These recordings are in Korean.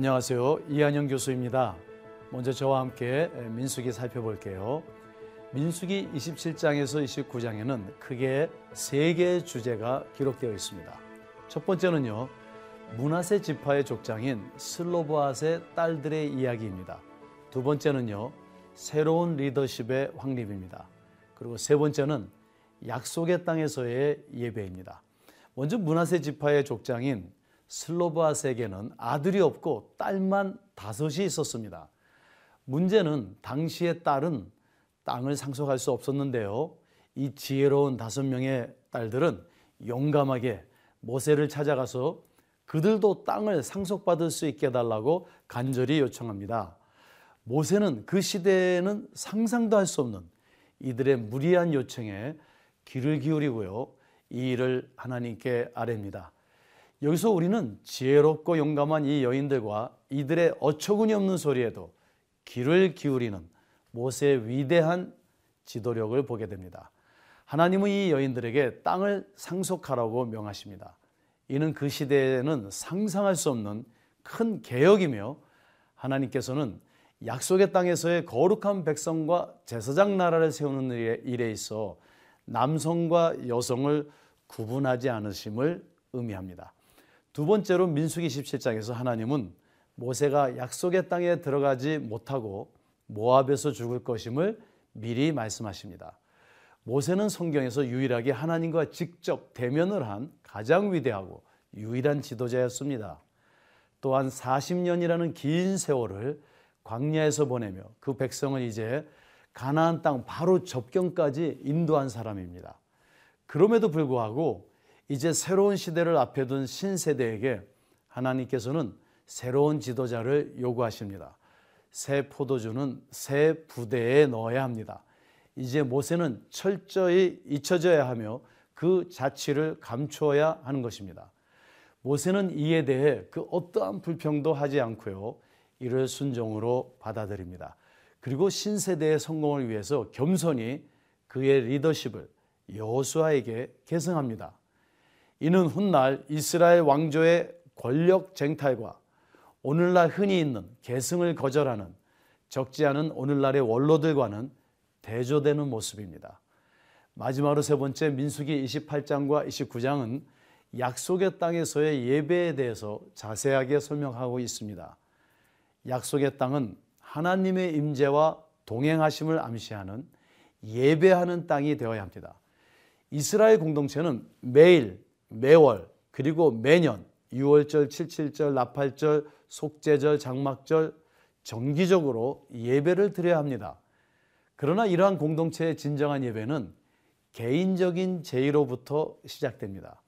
안녕하세요. 이한영 교수입니다. 먼저 저와 함께 민수기 살펴볼게요. 민수기 27장에서 29장에는 크게 세 개의 주제가 기록되어 있습니다. 첫 번째는요. 문하세 지파의 족장인 슬로보앗의 딸들의 이야기입니다. 두 번째는요. 새로운 리더십의 확립입니다. 그리고 세 번째는 약속의 땅에서의 예배입니다. 먼저 문하세 지파의 족장인 슬로바스에게는 아들이 없고 딸만 다섯이 있었습니다. 문제는 당시의 딸은 땅을 상속할 수 없었는데요. 이 지혜로운 다섯 명의 딸들은 용감하게 모세를 찾아가서 그들도 땅을 상속받을 수 있게 해달라고 간절히 요청합니다. 모세는 그 시대에는 상상도 할 수 없는 이들의 무리한 요청에 귀를 기울이고요. 이 일을 하나님께 아뢰입니다. 여기서 우리는 지혜롭고 용감한 이 여인들과 이들의 어처구니 없는 소리에도 귀를 기울이는 모세의 위대한 지도력을 보게 됩니다. 하나님은 이 여인들에게 땅을 상속하라고 명하십니다. 이는 그 시대에는 상상할 수 없는 큰 개혁이며 하나님께서는 약속의 땅에서의 거룩한 백성과 제사장 나라를 세우는 일에 있어 남성과 여성을 구분하지 않으심을 의미합니다. 두 번째로 민수기 17장에서 하나님은 모세가 약속의 땅에 들어가지 못하고 모압에서 죽을 것임을 미리 말씀하십니다. 모세는 성경에서 유일하게 하나님과 직접 대면을 한 가장 위대하고 유일한 지도자였습니다. 또한 40년이라는 긴 세월을 광야에서 보내며 그 백성을 이제 가나안 땅 바로 접경까지 인도한 사람입니다. 그럼에도 불구하고 이제 새로운 시대를 앞에 둔 신세대에게 하나님께서는 새로운 지도자를 요구하십니다. 새 포도주는 새 부대에 넣어야 합니다. 이제 모세는 철저히 잊혀져야 하며 그 자취를 감추어야 하는 것입니다. 모세는 이에 대해 그 어떠한 불평도 하지 않고요. 이를 순종으로 받아들입니다. 그리고 신세대의 성공을 위해서 겸손히 그의 리더십을 여호수아에게 계승합니다. 이는 훗날 이스라엘 왕조의 권력 쟁탈과 오늘날 흔히 있는 계승을 거절하는 적지 않은 오늘날의 원로들과는 대조되는 모습입니다. 마지막으로 세 번째 민수기 28장과 29장은 약속의 땅에서의 예배에 대해서 자세하게 설명하고 있습니다. 약속의 땅은 하나님의 임재와 동행하심을 암시하는 예배하는 땅이 되어야 합니다. 이스라엘 공동체는 매일 매월 그리고 매년 6월절, 77절, 나팔절, 속죄절, 장막절 정기적으로 예배를 드려야 합니다. 그러나 이러한 공동체의 진정한 예배는 개인적인 제의로부터 시작됩니다.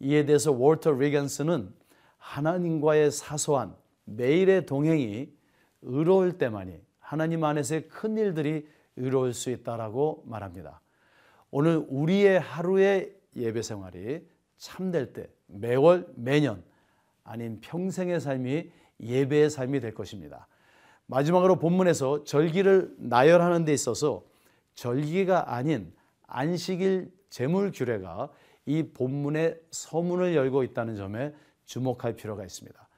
이에 대해서 월터 리건스는 하나님과의 사소한 매일의 동행이 의로울 때만이 하나님 안에서의 큰 일들이 의로울 수 있다라고 말합니다. 오늘 우리의 하루의 예배 생활이 참될 때 매월 매년 아닌 평생의 삶이 예배의 삶이 될 것입니다. 마지막으로 본문에서 절기를 나열하는 데 있어서 절기가 아닌 안식일 제물 규례가 이 본문의 서문을 열고 있다는 점에 주목할 필요가 있습니다.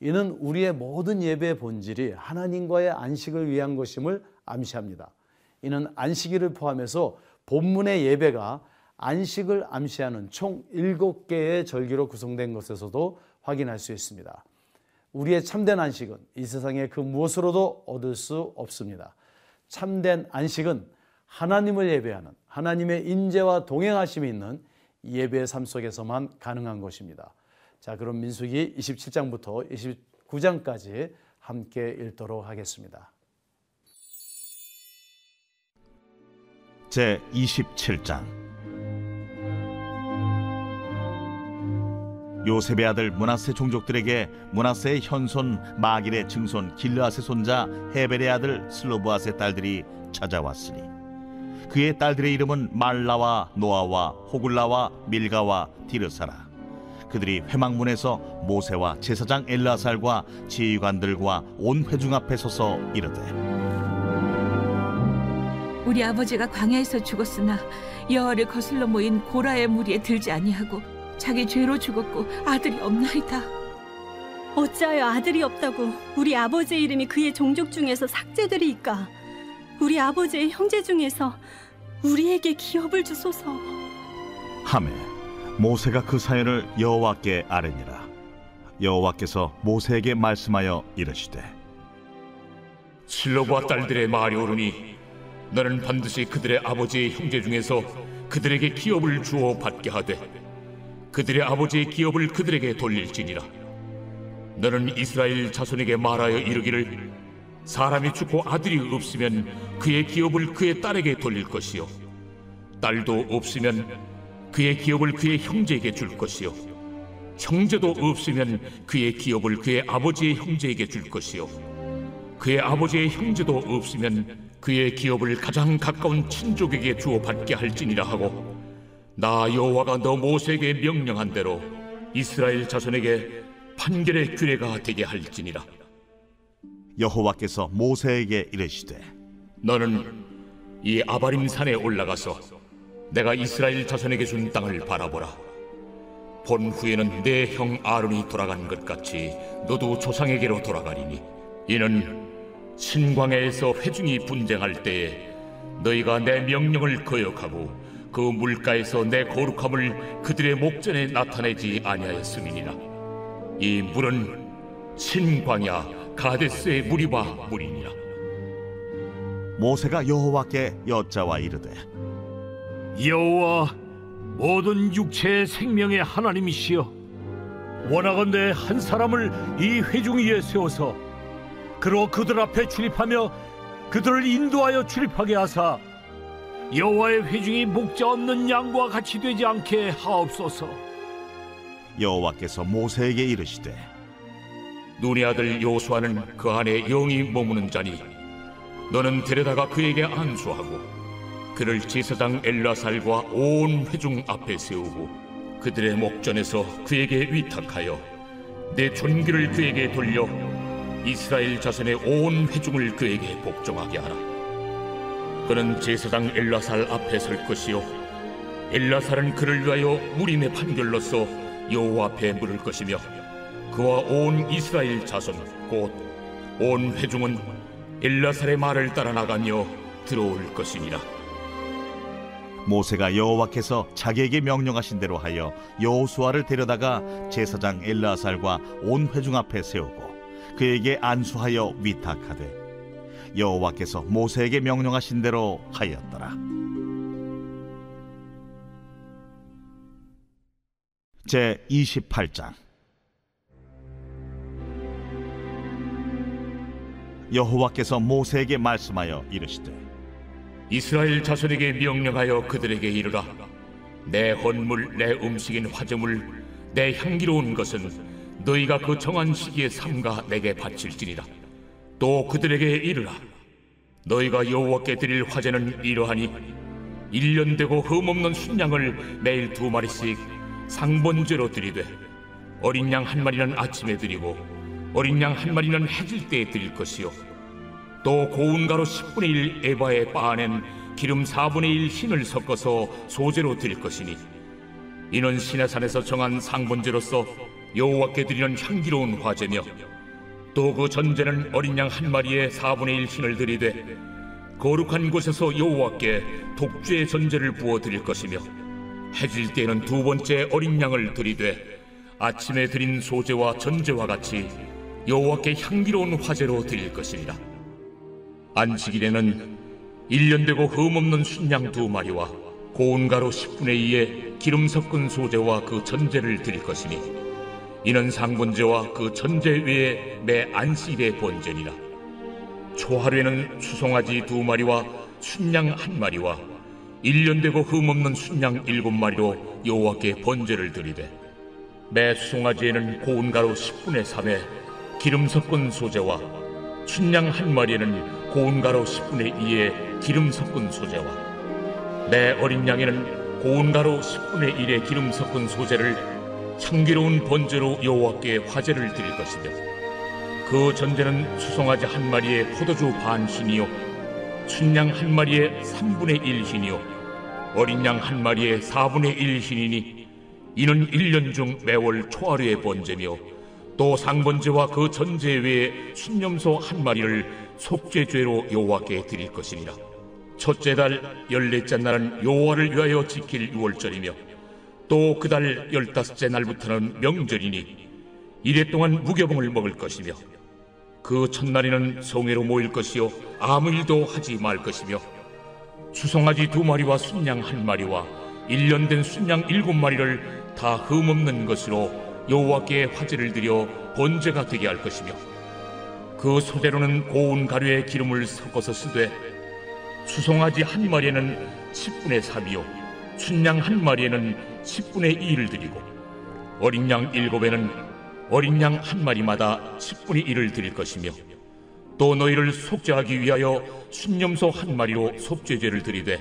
이는 우리의 모든 예배의 본질이 하나님과의 안식을 위한 것임을 암시합니다. 이는 안식일을 포함해서 본문의 예배가 안식을 암시하는 총 7개의 절기로 구성된 것에서도 확인할 수 있습니다. 우리의 참된 안식은 이 세상의 그 무엇으로도 얻을 수 없습니다. 참된 안식은 하나님을 예배하는 하나님의 인재와 동행하심이 있는 예배의 삶 속에서만 가능한 것입니다. 자, 그럼 민수기 27장부터 29장까지 함께 읽도록 하겠습니다. 제 27장 요셉의 아들 문하세 종족들에게 문하세의 현손 마길의 증손 길르앗의 손자 헤벨의 아들 슬로브앗의 딸들이 찾아왔으니 그의 딸들의 이름은 말라와 노아와 호굴라와 밀가와 디르사라. 그들이 회막문에서 모세와 제사장 엘라살과 지휘관들과 온 회중 앞에 서서 이르되 우리 아버지가 광야에서 죽었으나 여호와를 거슬러 모인 고라의 무리에 들지 아니하고 자기 죄로 죽었고 아들이 없나이다. 어찌하여 아들이 없다고 우리 아버지의 이름이 그의 종족 중에서 삭제되리이까? 우리 아버지의 형제 중에서 우리에게 기업을 주소서. 하매 모세가 그 사연을 여호와께 아뢰니라 여호와께서 모세에게 말씀하여 이르시되 실로와 딸들의 말이 오르니 너는 반드시 그들의 아버지의 형제 중에서 그들에게 기업을 주어 받게 하되 그들의 아버지의 기업을 그들에게 돌릴지니라. 너는 이스라엘 자손에게 말하여 이르기를 사람이 죽고 아들이 없으면 그의 기업을 그의 딸에게 돌릴 것이요 딸도 없으면 그의 기업을 그의 형제에게 줄 것이요 형제도 없으면 그의 기업을 그의 아버지의 형제에게 줄 것이요 그의 아버지의 형제도 없으면 그의 기업을 가장 가까운 친족에게 주어 받게 할지니라 하고 나 여호와가 너 모세에게 명령한 대로 이스라엘 자손에게 판결의 규례가 되게 할지니라 여호와께서 모세에게 이르시되 너는 이 아바림 산에 올라가서 내가 이스라엘 자손에게 준 땅을 바라보라. 본 후에는 내 형 아론이 돌아간 것 같이 너도 조상에게로 돌아가리니 이는 신광야에서 회중이 분쟁할 때에 너희가 내 명령을 거역하고 그 물가에서 내 거룩함을 그들의 목전에 나타내지 아니하였음이니라. 이 물은 신광야 가데스의 물이와 물이니라. 모세가 여호와께 여짜와 이르되 여호와 모든 육체의 생명의 하나님이시여 원하건대 한 사람을 이 회중 위에 세워서 그로 그들 앞에 출입하며 그들을 인도하여 출입하게 하사 여호와의 회중이 목자 없는 양과 같이 되지 않게 하옵소서. 여호와께서 모세에게 이르시되 눈의 아들 요수아는 그 안에 영이 머무는 자니 너는 데려다가 그에게 안수하고 그를 제사장 엘라살과 온 회중 앞에 세우고 그들의 목전에서 그에게 위탁하여 내 존귀를 그에게 돌려 이스라엘 자손의 온 회중을 그에게 복종하게 하라 그는 제사장 엘라살 앞에 설 것이요 엘라살은 그를 위하여 무림의 판결로서 여호와 앞에 물을 것이며 그와 온 이스라엘 자손 곧 온 회중은 엘라살의 말을 따라 나가며 들어올 것이니라. 모세가 여호와께서 자기에게 명령하신 대로 하여 여호수아를 데려다가 제사장 엘라살과 온 회중 앞에 세우고 그에게 안수하여 위탁하되 여호와께서 모세에게 명령하신 대로 하였더라. 제 28장 여호와께서 모세에게 말씀하여 이르시되 이스라엘 자손에게 명령하여 그들에게 이르라. 내 헌물, 내 음식인 화제물, 내 향기로운 것은 너희가 그 정한 시기에 삼가 내게 바칠지니라. 또 그들에게 이르라. 너희가 여호와께 드릴 화제는 이러하니 일년 되고 흠없는 순양을 매일 두 마리씩 상번제로 드리되 어린 양 한 마리는 아침에 드리고 어린 양 한 마리는 해질 때에 드릴 것이요 또 고운 가루 10분의 1 에바에 빻아낸 기름 4분의 1 흰을 섞어서 소재로 드릴 것이니 이는 시내산에서 정한 상번제로서 여호와께 드리는 향기로운 화제며 또그 전제는 어린 양 한 마리에 4분의 1 흰을 드리되 거룩한 곳에서 여호와께 독주의 전제를 부어 드릴 것이며 해질 때에는 두 번째 어린 양을 드리되 아침에 드린 소제와 전제와 같이 여호와께 향기로운 화제로 드릴 것이니라. 안식일에는 일년 되고 흠없는 순양 두 마리와 고운 가루 10분의 2에 기름 섞은 소재와 그 전제를 드릴 것이니 이는 상번제와 그 전제 외에 매 안식일의 번제니라. 초하루에는 수송아지 두 마리와 순양 한 마리와 일년 되고 흠없는 순양 일곱 마리로 여호와께 번제를 드리되 매 수송아지에는 고운 가루 10분의 3에 기름 섞은 소재와 순양 한 마리에는 고운 가루 10분의 2에 기름 섞은 소재와 내 어린 양에는 고운 가루 10분의 1의 기름 섞은 소재를 향기로운 번제로 여호와께 화제를 드릴 것이며 그 전제는 수송아지 한 마리에 포도주 반 흰이요 순양 한 마리에 3분의 1 흰이요 어린 양 한 마리에 4분의 1 흰이니 이는 1년 중 매월 초하루의 번제며 또 상번제와 그 전제 외에 순념소 한 마리를 속죄죄로 여호와께 드릴 것이니라. 첫째 달 열넷째 날은 여호와를 위하여 지킬 유월절이며 또 그달 열다섯째 날부터는 명절이니 이래 동안 무교봉을 먹을 것이며 그 첫날에는 성회로 모일 것이요 아무 일도 하지 말 것이며 수송아지 두 마리와 순양 한 마리와 일년된 순양 일곱 마리를 다 흠없는 것으로 여호와께 화제를 드려 번제가 되게 할 것이며 그 소재로는 고운 가루에 기름을 섞어서 쓰되 수송아지 한 마리에는 10분의 3이요 순양 한 마리에는 10분의 2를 드리고 어린 양 일곱에는 어린 양 한 마리마다 10분의 1을 드릴 것이며 또 너희를 속죄하기 위하여 순념소 한 마리로 속죄제를 드리되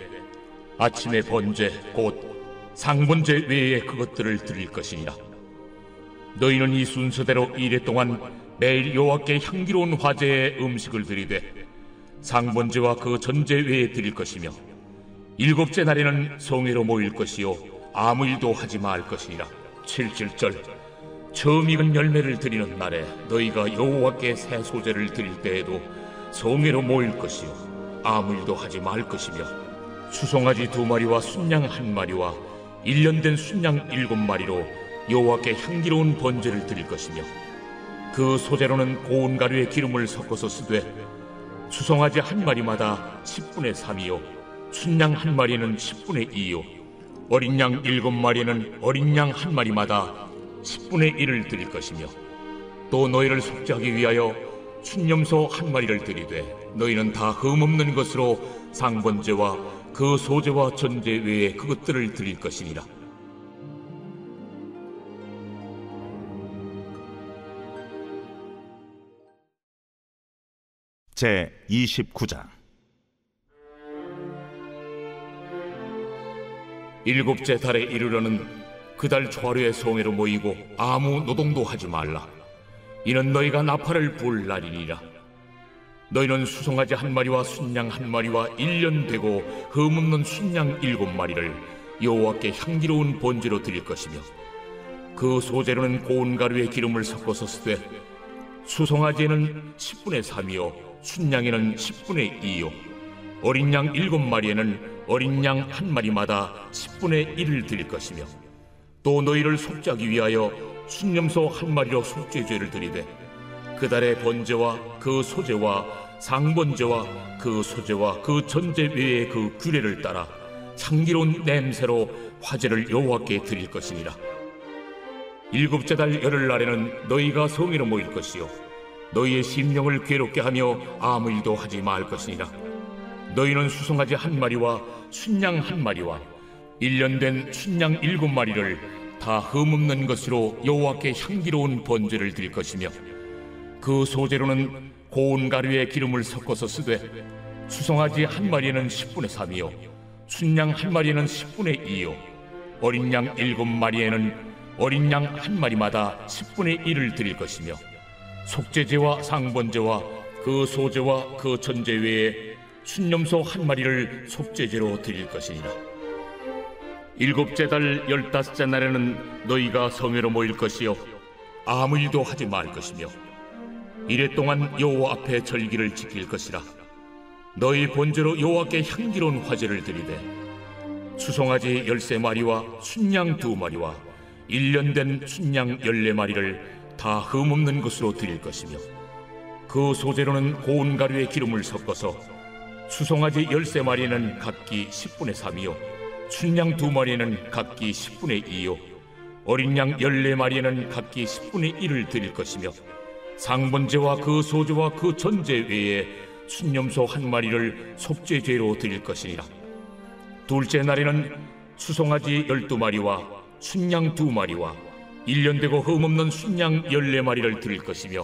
아침에 번제 곧 상번제 외에 그것들을 드릴 것이니라. 너희는 이 순서대로 이래 동안 매일 여호와께 향기로운 화제의 음식을 드리되 상번제와 그 전제 외에 드릴 것이며 일곱째 날에는 성회로 모일 것이요 아무 일도 하지 말 것이니라. 칠칠절 처음 익은 열매를 드리는 날에 너희가 여호와께 새 소재를 드릴 때에도 성회로 모일 것이요. 아무 일도 하지 말 것이며 수송아지 두 마리와 순양 한 마리와 일년된 순양 일곱 마리로 여호와께 향기로운 번제를 드릴 것이며 그 소재로는 고운 가루에 기름을 섞어서 쓰되 수송아지 한 마리마다 10분의 3이요 순양 한 마리는 10분의 2요 어린 양 일곱 마리는 어린 양 한 마리마다 10분의 1을 드릴 것이며 또 너희를 속죄하기 위하여 순념소 한 마리를 드리되 너희는 다 흠없는 것으로 상번제와 그 소제와 전제 외에 그것들을 드릴 것이니라. 제 29장 일곱째 달에 이르러는 그달 초하루에 성회로 모이고 아무 노동도 하지 말라. 이는 너희가 나팔을 불 날이니라. 너희는 수송아지 한 마리와 순양 한 마리와 일년 되고 흠없는 순양 일곱 마리를 여호와께 향기로운 번제로 드릴 것이며 그 소재로는 고운 가루에 기름을 섞어서 쓰되 수송아지에는 10분의 3이요 순양에는 10분의 2요 어린 양 일곱 마리에는 어린 양 한 마리마다 10분의 1을 드릴 것이며 또 너희를 속죄하기 위하여 순념소 한 마리로 속죄죄를 드리되 그 달의 번제와 그 소제와 상번제와 그 소제와 그 전제 외의 그 규례를 따라 향기로운 냄새로 화제를 여호와께 드릴 것이니라. 일곱째 달 열흘 날에는 너희가 성회로 모일 것이요 너희의 심령을 괴롭게 하며 아무 일도 하지 말 것이니라 너희는 수송아지 한 마리와 순양 한 마리와 일년된 순양 일곱 마리를 다 흠없는 것으로 여호와께 향기로운 번제를 드릴 것이며 그 소재로는 고운 가루에 기름을 섞어서 쓰되 수송아지 한 마리에는 10분의 3이요 순양 한 마리에는 10분의 2요 어린 양 일곱 마리에는 어린 양 한 마리마다 10분의 1을 드릴 것이며 속죄제와 상번제와 그 소제와 그 전제 외에 순념소 한 마리를 속죄제로 드릴 것이니라. 일곱째 달 열다섯째 날에는 너희가 성회로 모일 것이요 아무 일도 하지 말 것이며 이래 동안 여호와 앞에 절기를 지킬 것이라. 너희 본제로 여호와께 향기로운 화제를 드리되 수송아지 열세 마리와 순양 두 마리와 일년된 순양 열네 마리를 다 흠없는 것으로 드릴 것이며 그 소재로는 고운 가루에 기름을 섞어서 수송아지 열세 마리는 각기 10분의 3이요. 순양 두 마리는 각기 10분의 2요. 어린 양 열네 마리는 각기 10분의 1을 드릴 것이며 상번제와 그 소주와 그 전제 외에 순념소 한 마리를 속죄죄로 드릴 것이니라. 둘째 날에는 수송아지 열두 마리와 순양 두 마리와 일년 되고 흠없는 순양 열네 마리를 드릴 것이며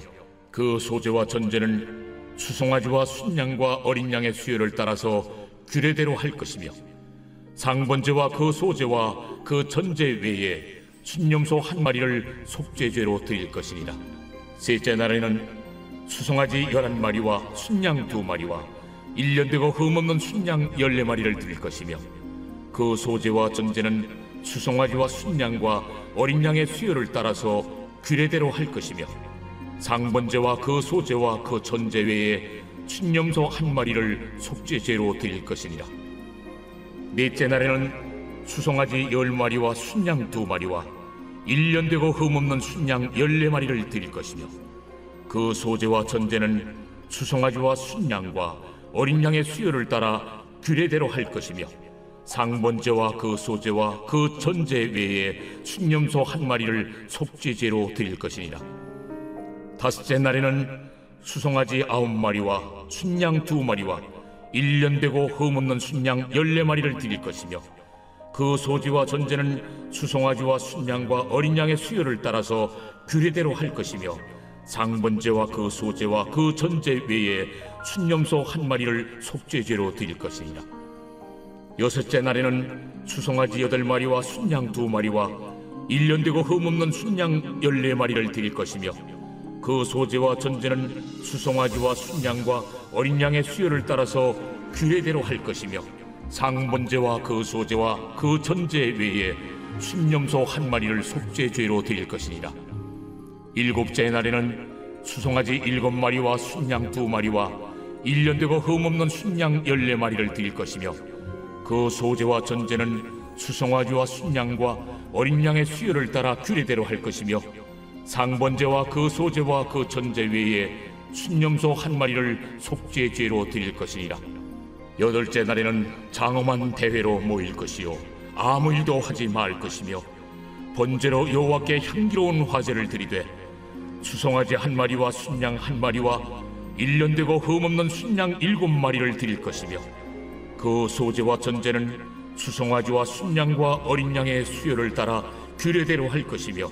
그 소재와 전제는 수송아지와 순양과 어린 양의 수요를 따라서 규례대로 할 것이며 상번제와 그 소제와 그 전제 외에 순념소 한 마리를 속죄죄로 드릴 것이니라. 셋째 날에는 수송아지 열한 마리와 순양 두 마리와 일년 되고 흠없는 순양 열네 마리를 드릴 것이며 그 소재와 전제는 수송아지와 순양과 어린 양의 수요를 따라서 규례대로 할 것이며 상번제와 그 소제와 그 전제 외에 춘념소 한 마리를 속죄제로 드릴 것이니라. 넷째 날에는 수송아지 열 마리와 순양 두 마리와 일년 되고 흠없는 순양 열네 마리를 드릴 것이며 그 소제와 전제는 수송아지와 순양과 어린 양의 수요를 따라 규례대로 할 것이며 상번제와 그 소제와 그 전제 외에 순념소 한 마리를 속죄제로 드릴 것이니라 다섯째 날에는 수송아지 아홉 마리와 순양 두 마리와 일년 되고 흠없는 순양 열네 마리를 드릴 것이며 그 소지와 전제는 수송아지와 순양과 어린 양의 수요를 따라서 규례대로 할 것이며 상번제와 그 소제와 그 전제 외에 순념소 한 마리를 속죄제로 드릴 것이니라. 여섯째 날에는 수송아지 여덟 마리와 순양 두 마리와 일년 되고 흠없는 순양 열네 마리를 드릴 것이며 그 소재와 전제는 수송아지와 순양과 어린 양의 수요를 따라서 규례대로 할 것이며 상번제와 그 소재와 그 전제 외에 순념소 한 마리를 속죄죄로 드릴 것이니라. 일곱째 날에는 수송아지 일곱 마리와 순양 두 마리와 일년 되고 흠없는 순양 열네 마리를 드릴 것이며 그 소재와 전제는 수송아지와 순양과 어린 양의 수요를 따라 규례대로 할 것이며 상번제와 그 소제와 그 전제 외에 순념소 한 마리를 속죄 죄로 드릴 것이니라. 여덟째 날에는 장엄한 대회로 모일 것이요 아무 일도 하지 말 것이며 번제로 여호와께 향기로운 화제를 드리되 수송아지 한 마리와 순양 한 마리와 일년 되고 흠없는 순양 일곱 마리를 드릴 것이며 그 소제와 전제는 수송아지와 순양과 어린 양의 수요를 따라 규례대로 할 것이며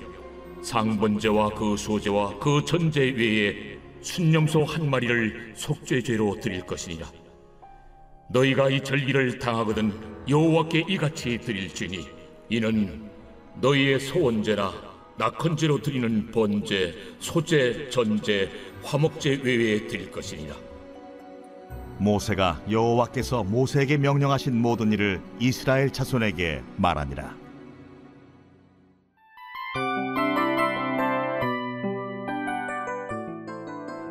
상번제와 그 소제와 그 전제 외에 순념소 한 마리를 속죄죄로 드릴 것이니라 너희가 이 절기를 당하거든 여호와께 이같이 드릴지니 이는 너희의 소원제나 낙헌제로 드리는 번제, 소제, 전제, 화목제 외에 드릴 것이니라 모세가 여호와께서 모세에게 명령하신 모든 일을 이스라엘 자손에게 말하니라.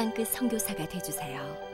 땅끝 선교사가 되주세요.